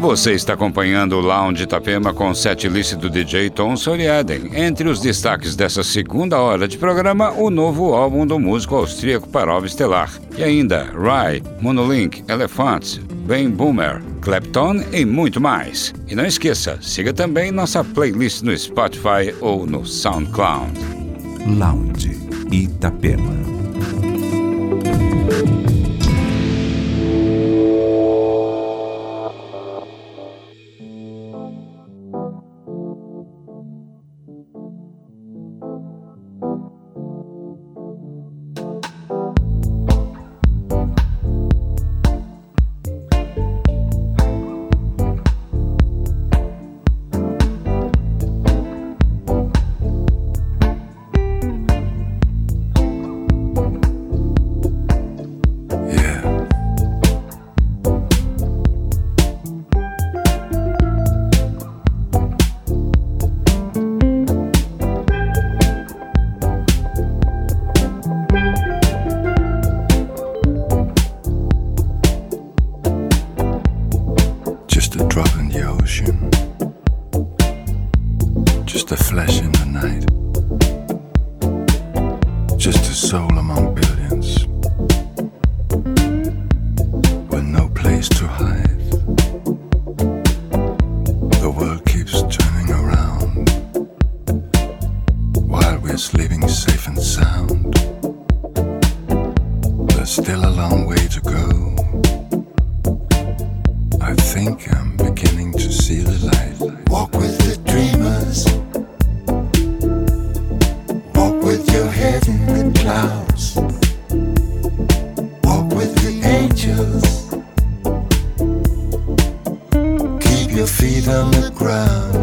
Você está acompanhando o Lounge Itapema com o set list do DJ Tom Soriaden. Entre os destaques dessa segunda hora de programa, o novo álbum do músico austríaco Parov Stellar. E ainda, Rye, Monolink, Elephants, Ben Boomer, Clapton e muito mais. E não esqueça, siga também nossa playlist no Spotify ou no SoundCloud. Lounge Itapema. Itapema.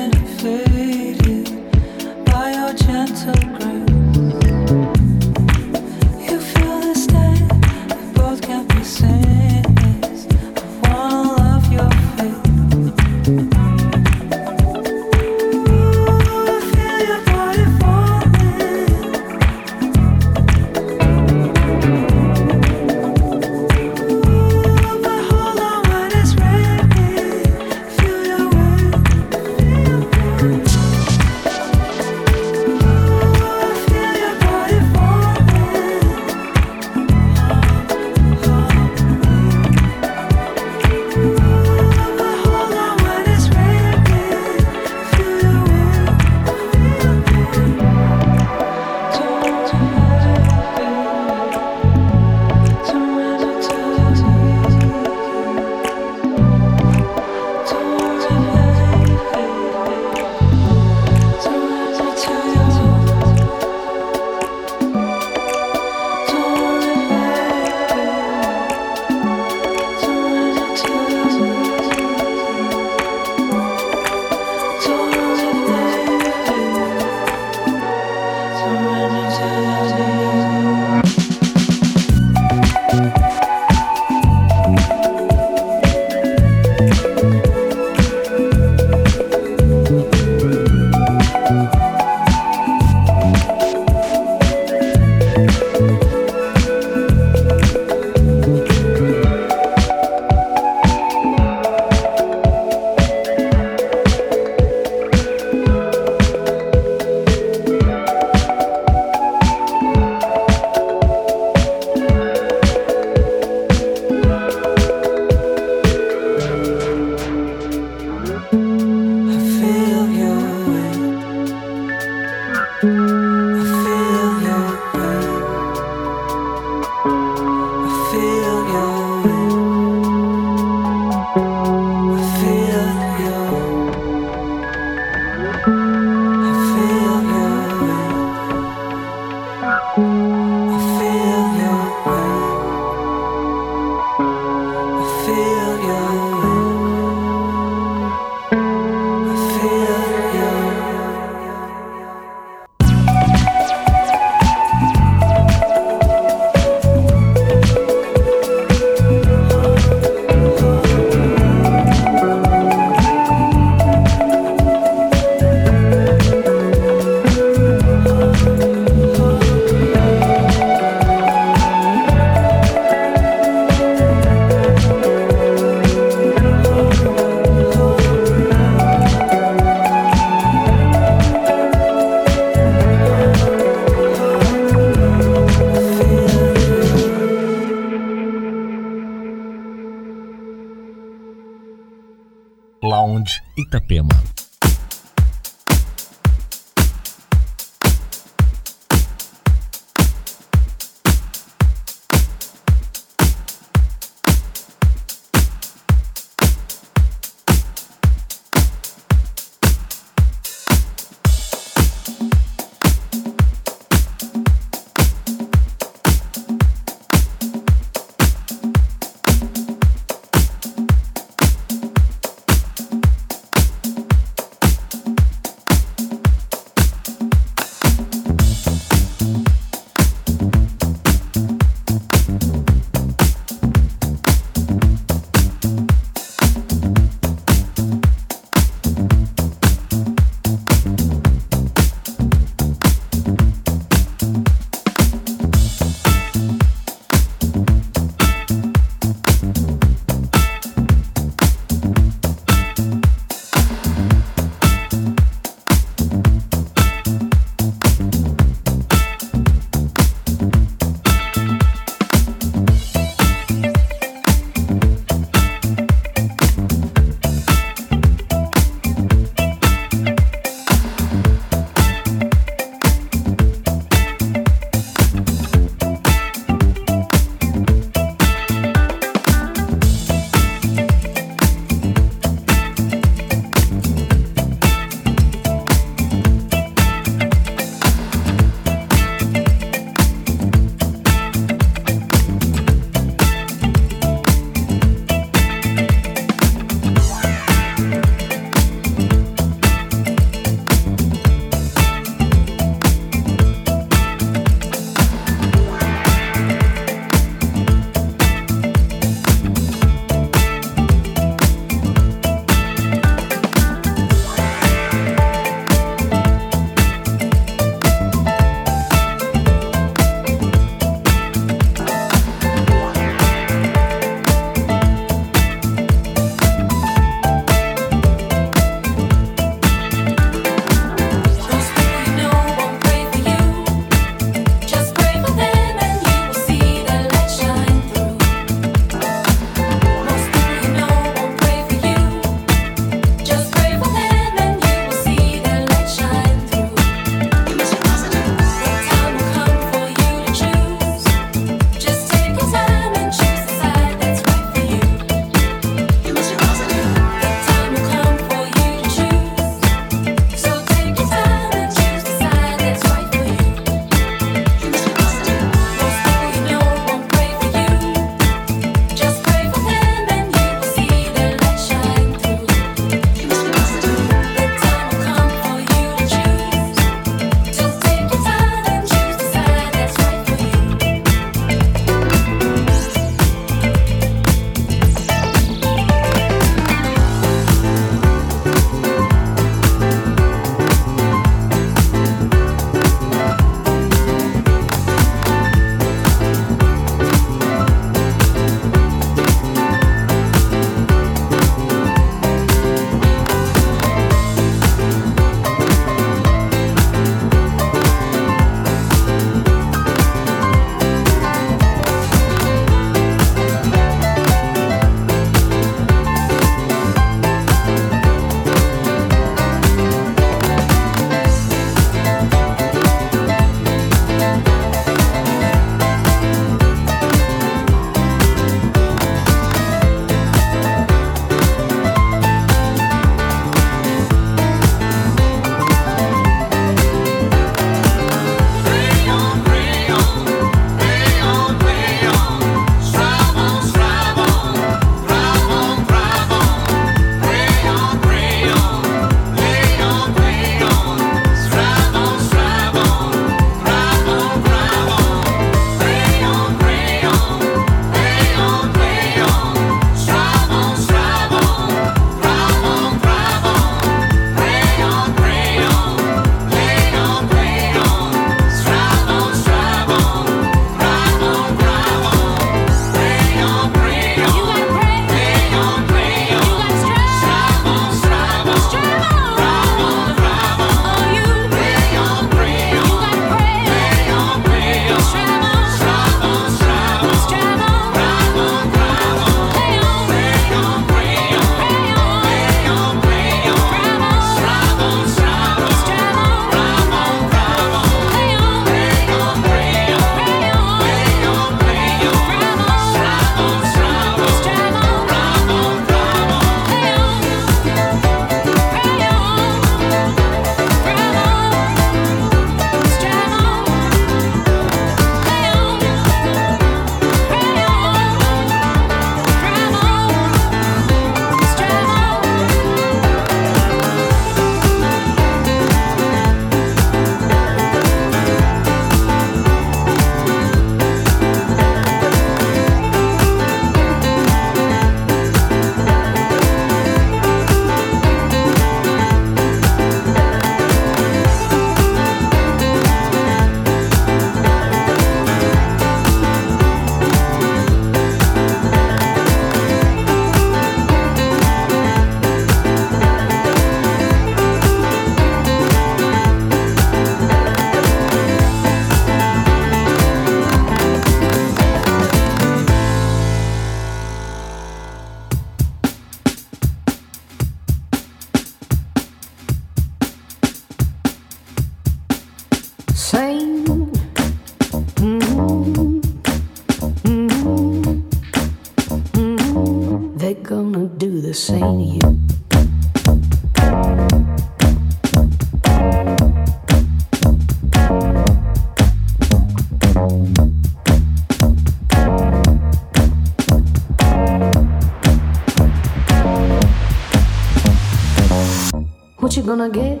Gonna get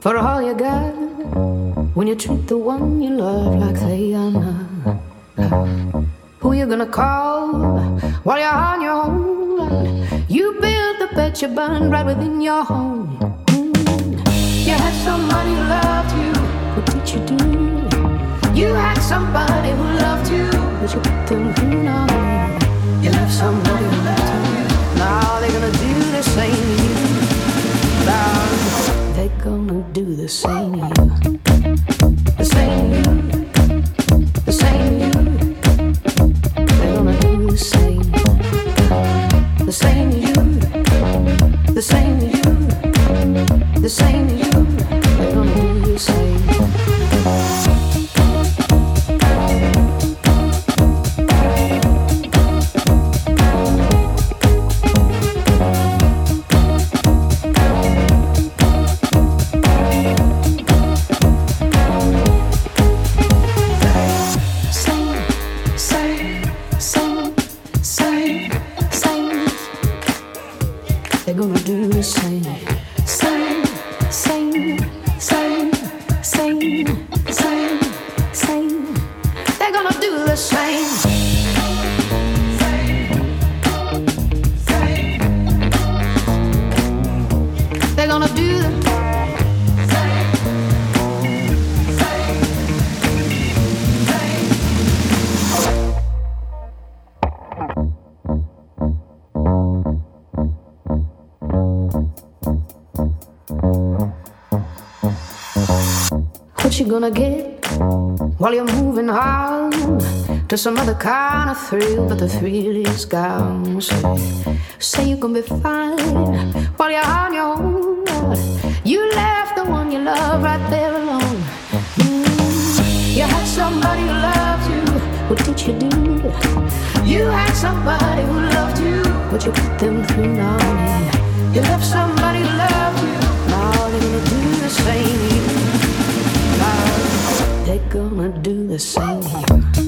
for all you got when you treat the one you love like they are not? Who you gonna call while you're on your own? You build the bed you burn right within your home. You had somebody who loved you, what did you do? You had somebody who loved you, but you put them through now. You left somebody who loved you. Now they're gonna do the same to you Now they're gonna do the same to you. The same to you. The same to you. They're gonna do the same. The same to you. They're gonna. Gonna get while you're moving on to some other kind of thrill, but the thrill is gone. So say you can be fine while you're on your own. You left the one you love right there alone. Mm. You had somebody who loved you. What did you do? You had somebody who loved you, but you put them through now. You left somebody who loved you. Now they're gonna do the same they're gonna do the same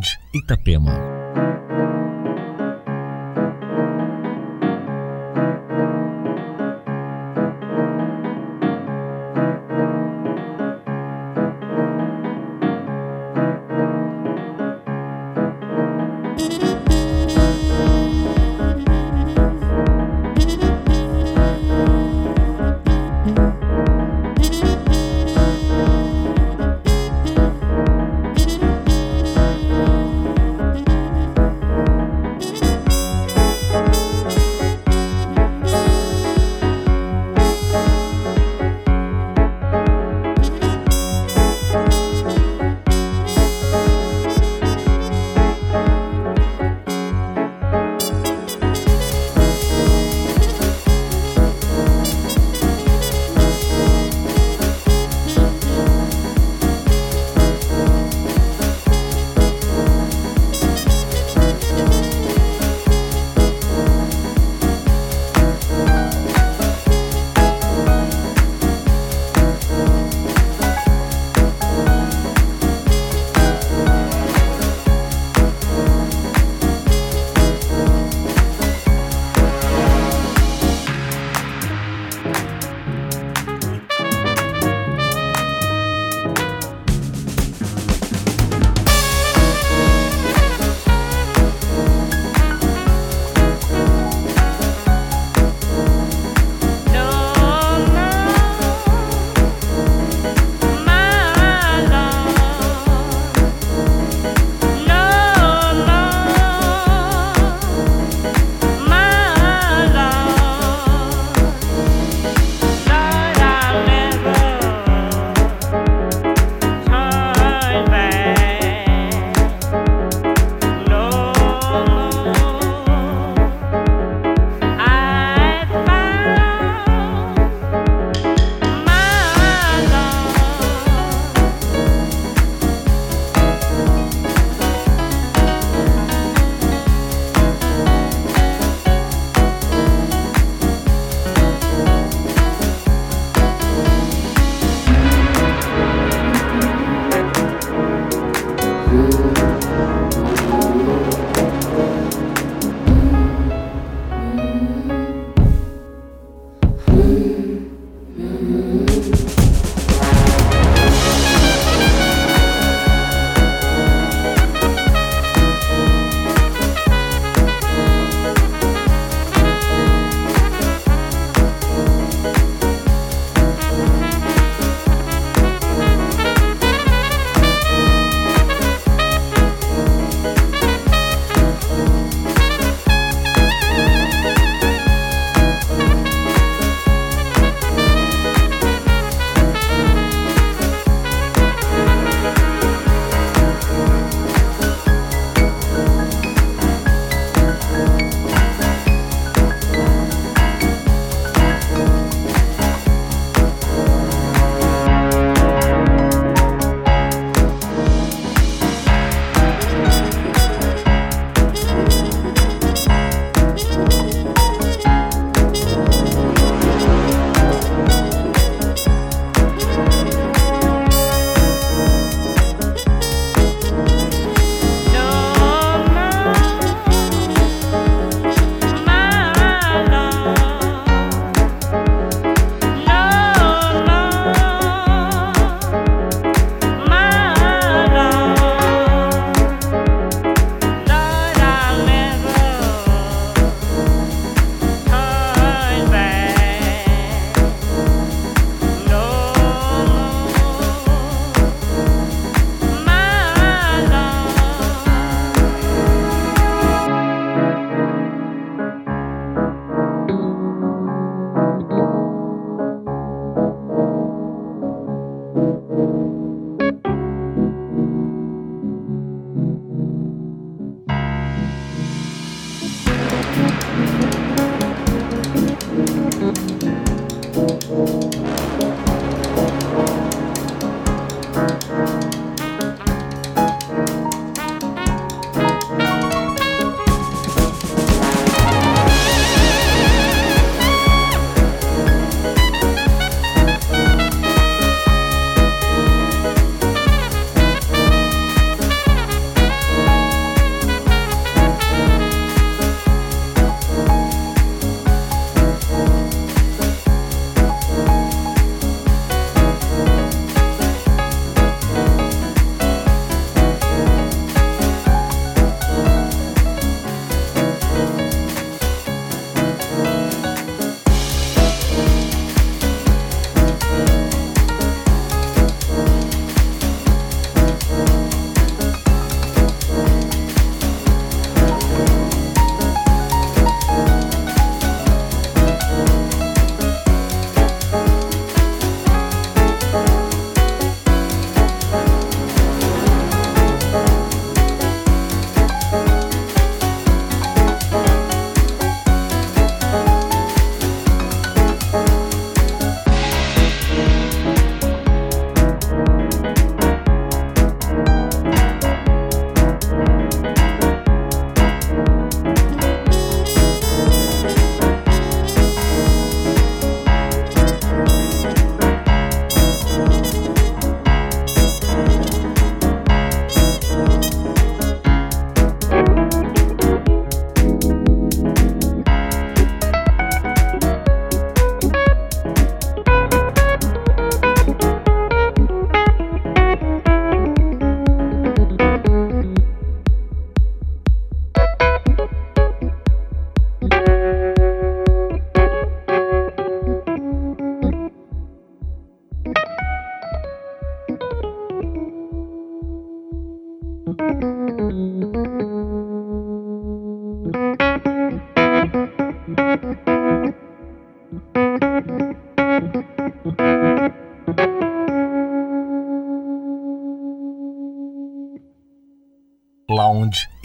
Saúde Itapema.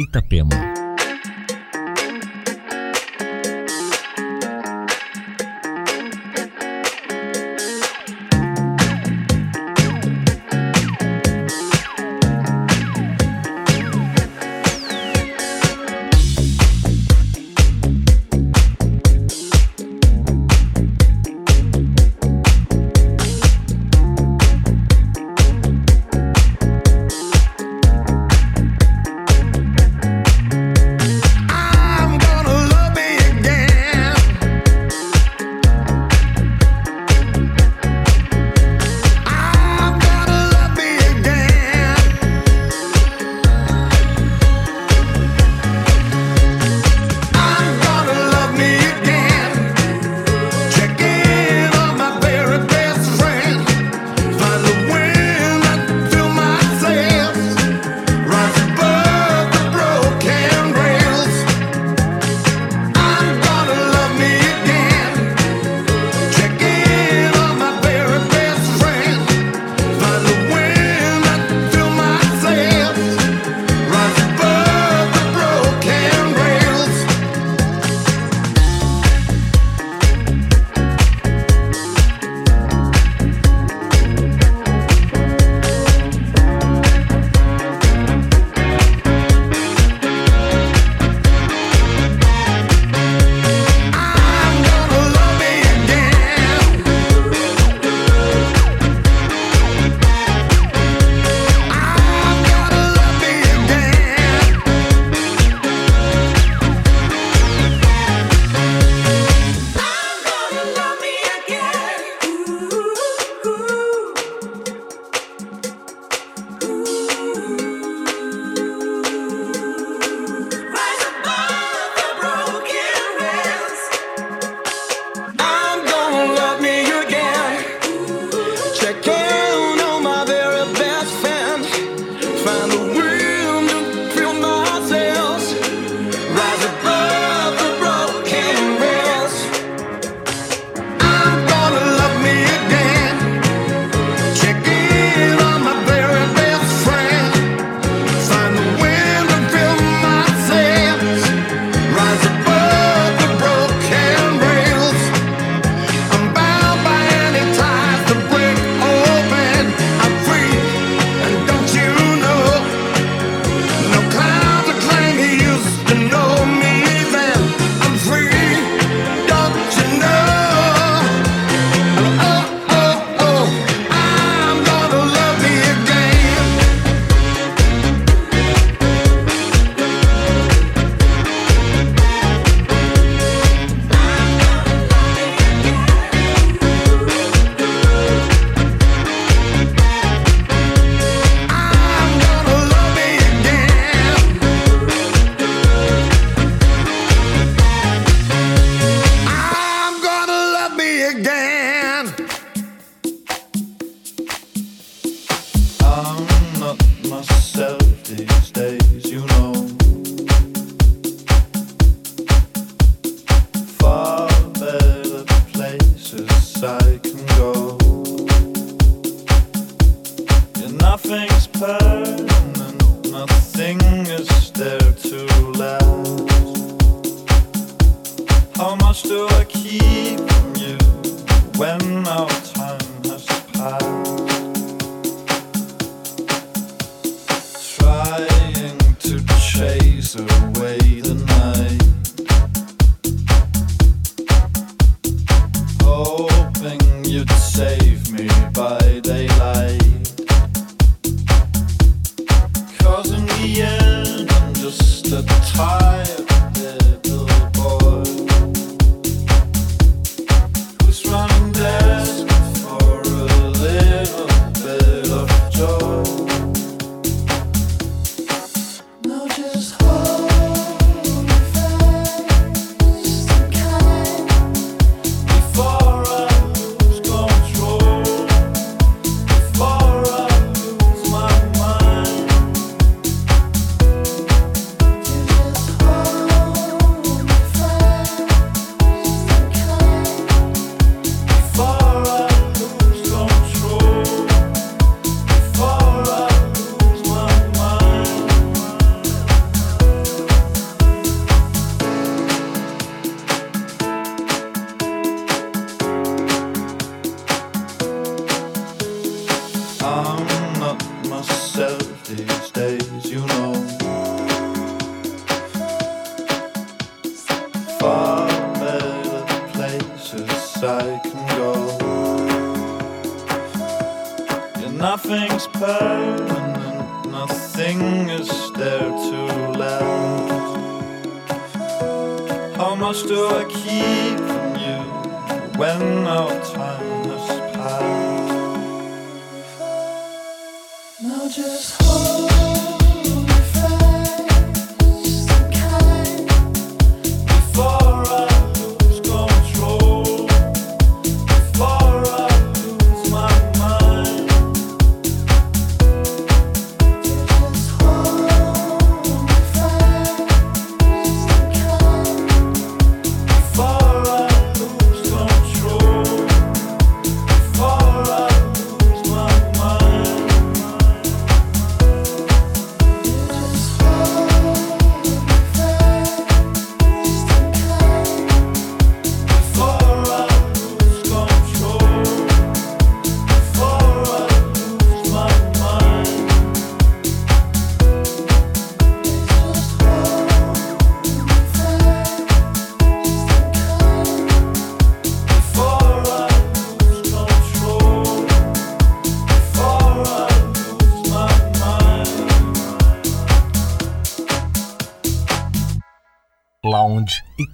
Itapema.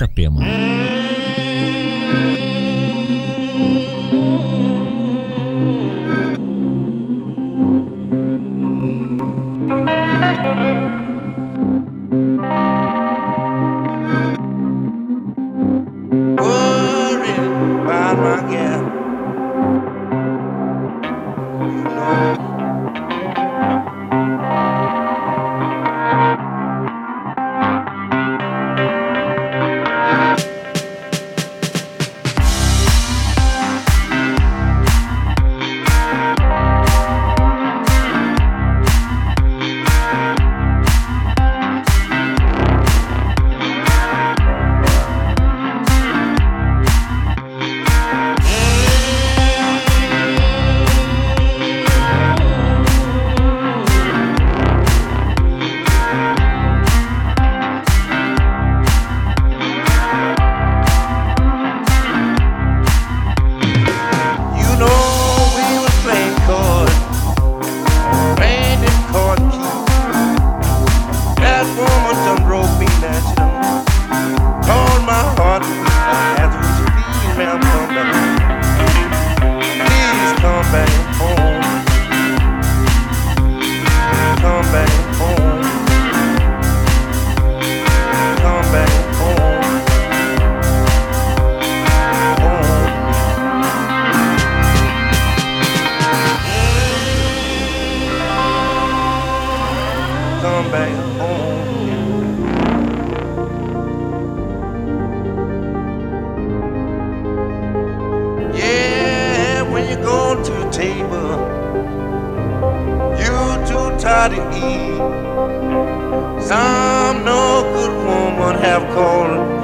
Itapema. After would you please, ma'am, come back home? Please come back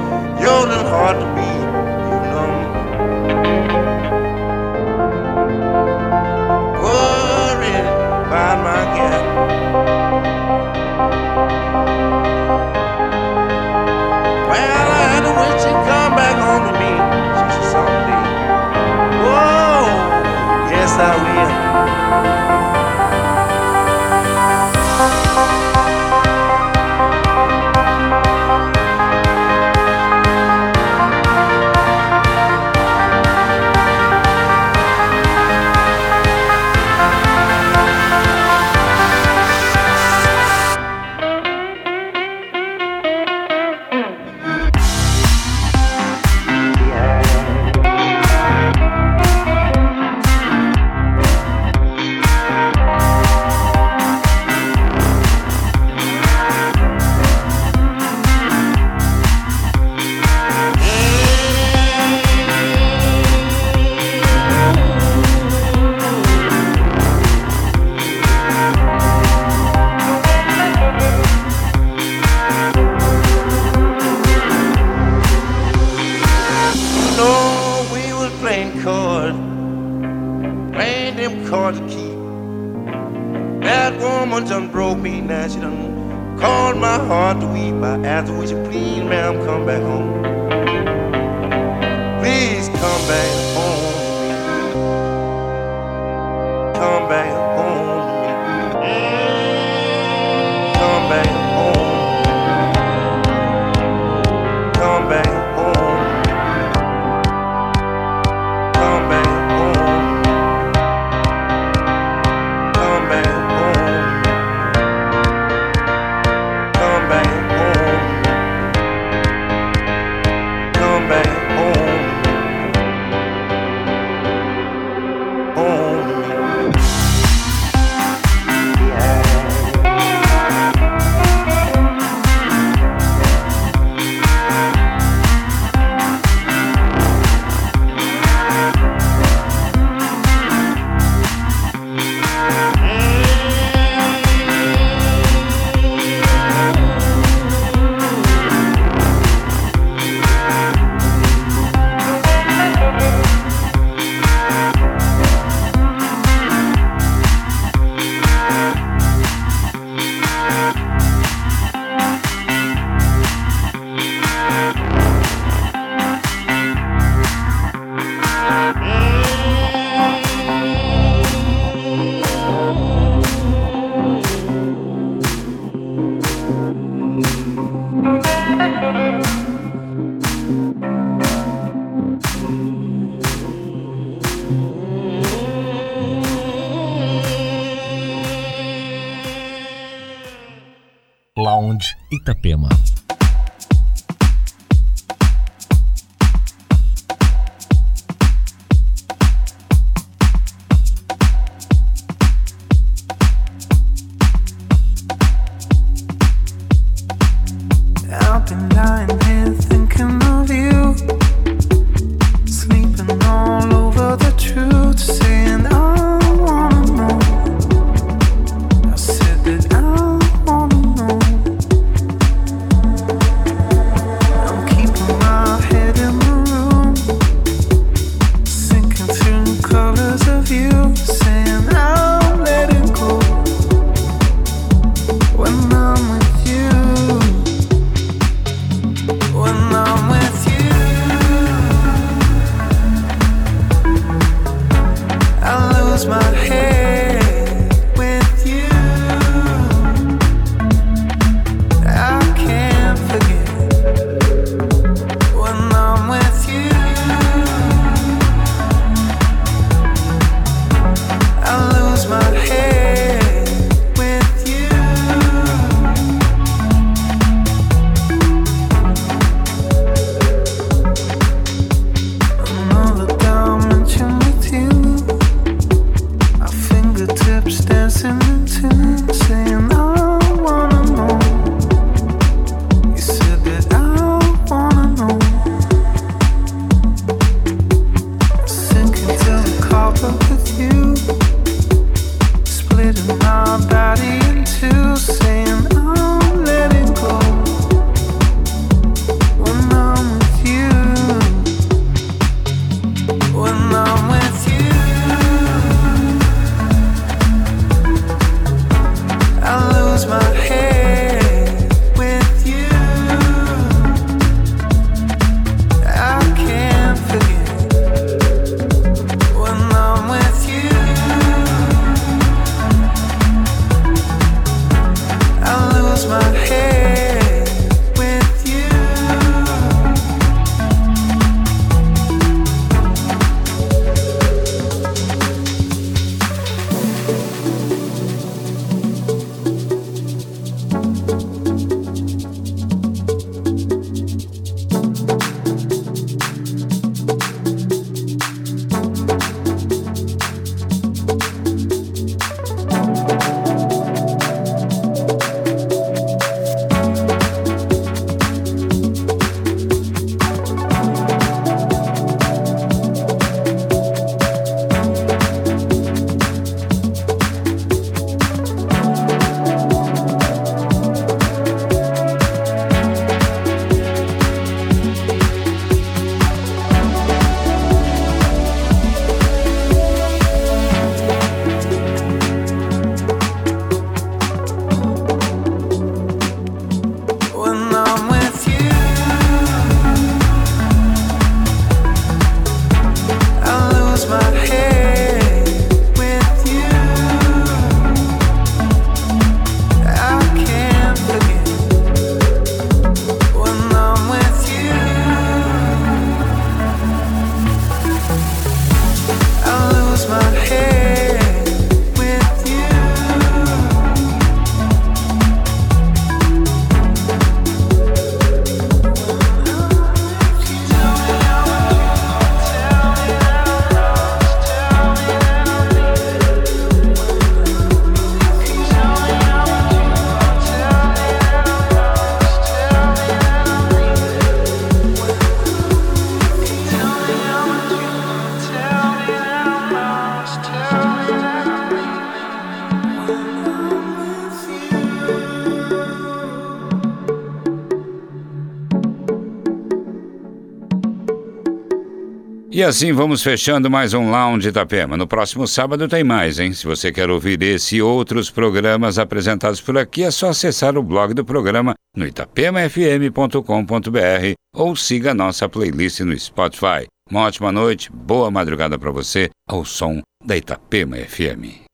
E assim vamos fechando mais um Lounge Itapema. No próximo sábado tem mais, hein? Se você quer ouvir esse e outros programas apresentados por aqui, é só acessar o blog do programa no itapemafm.com.br ou siga nossa playlist no Spotify. Uma ótima noite, boa madrugada para você, ao som da Itapema FM.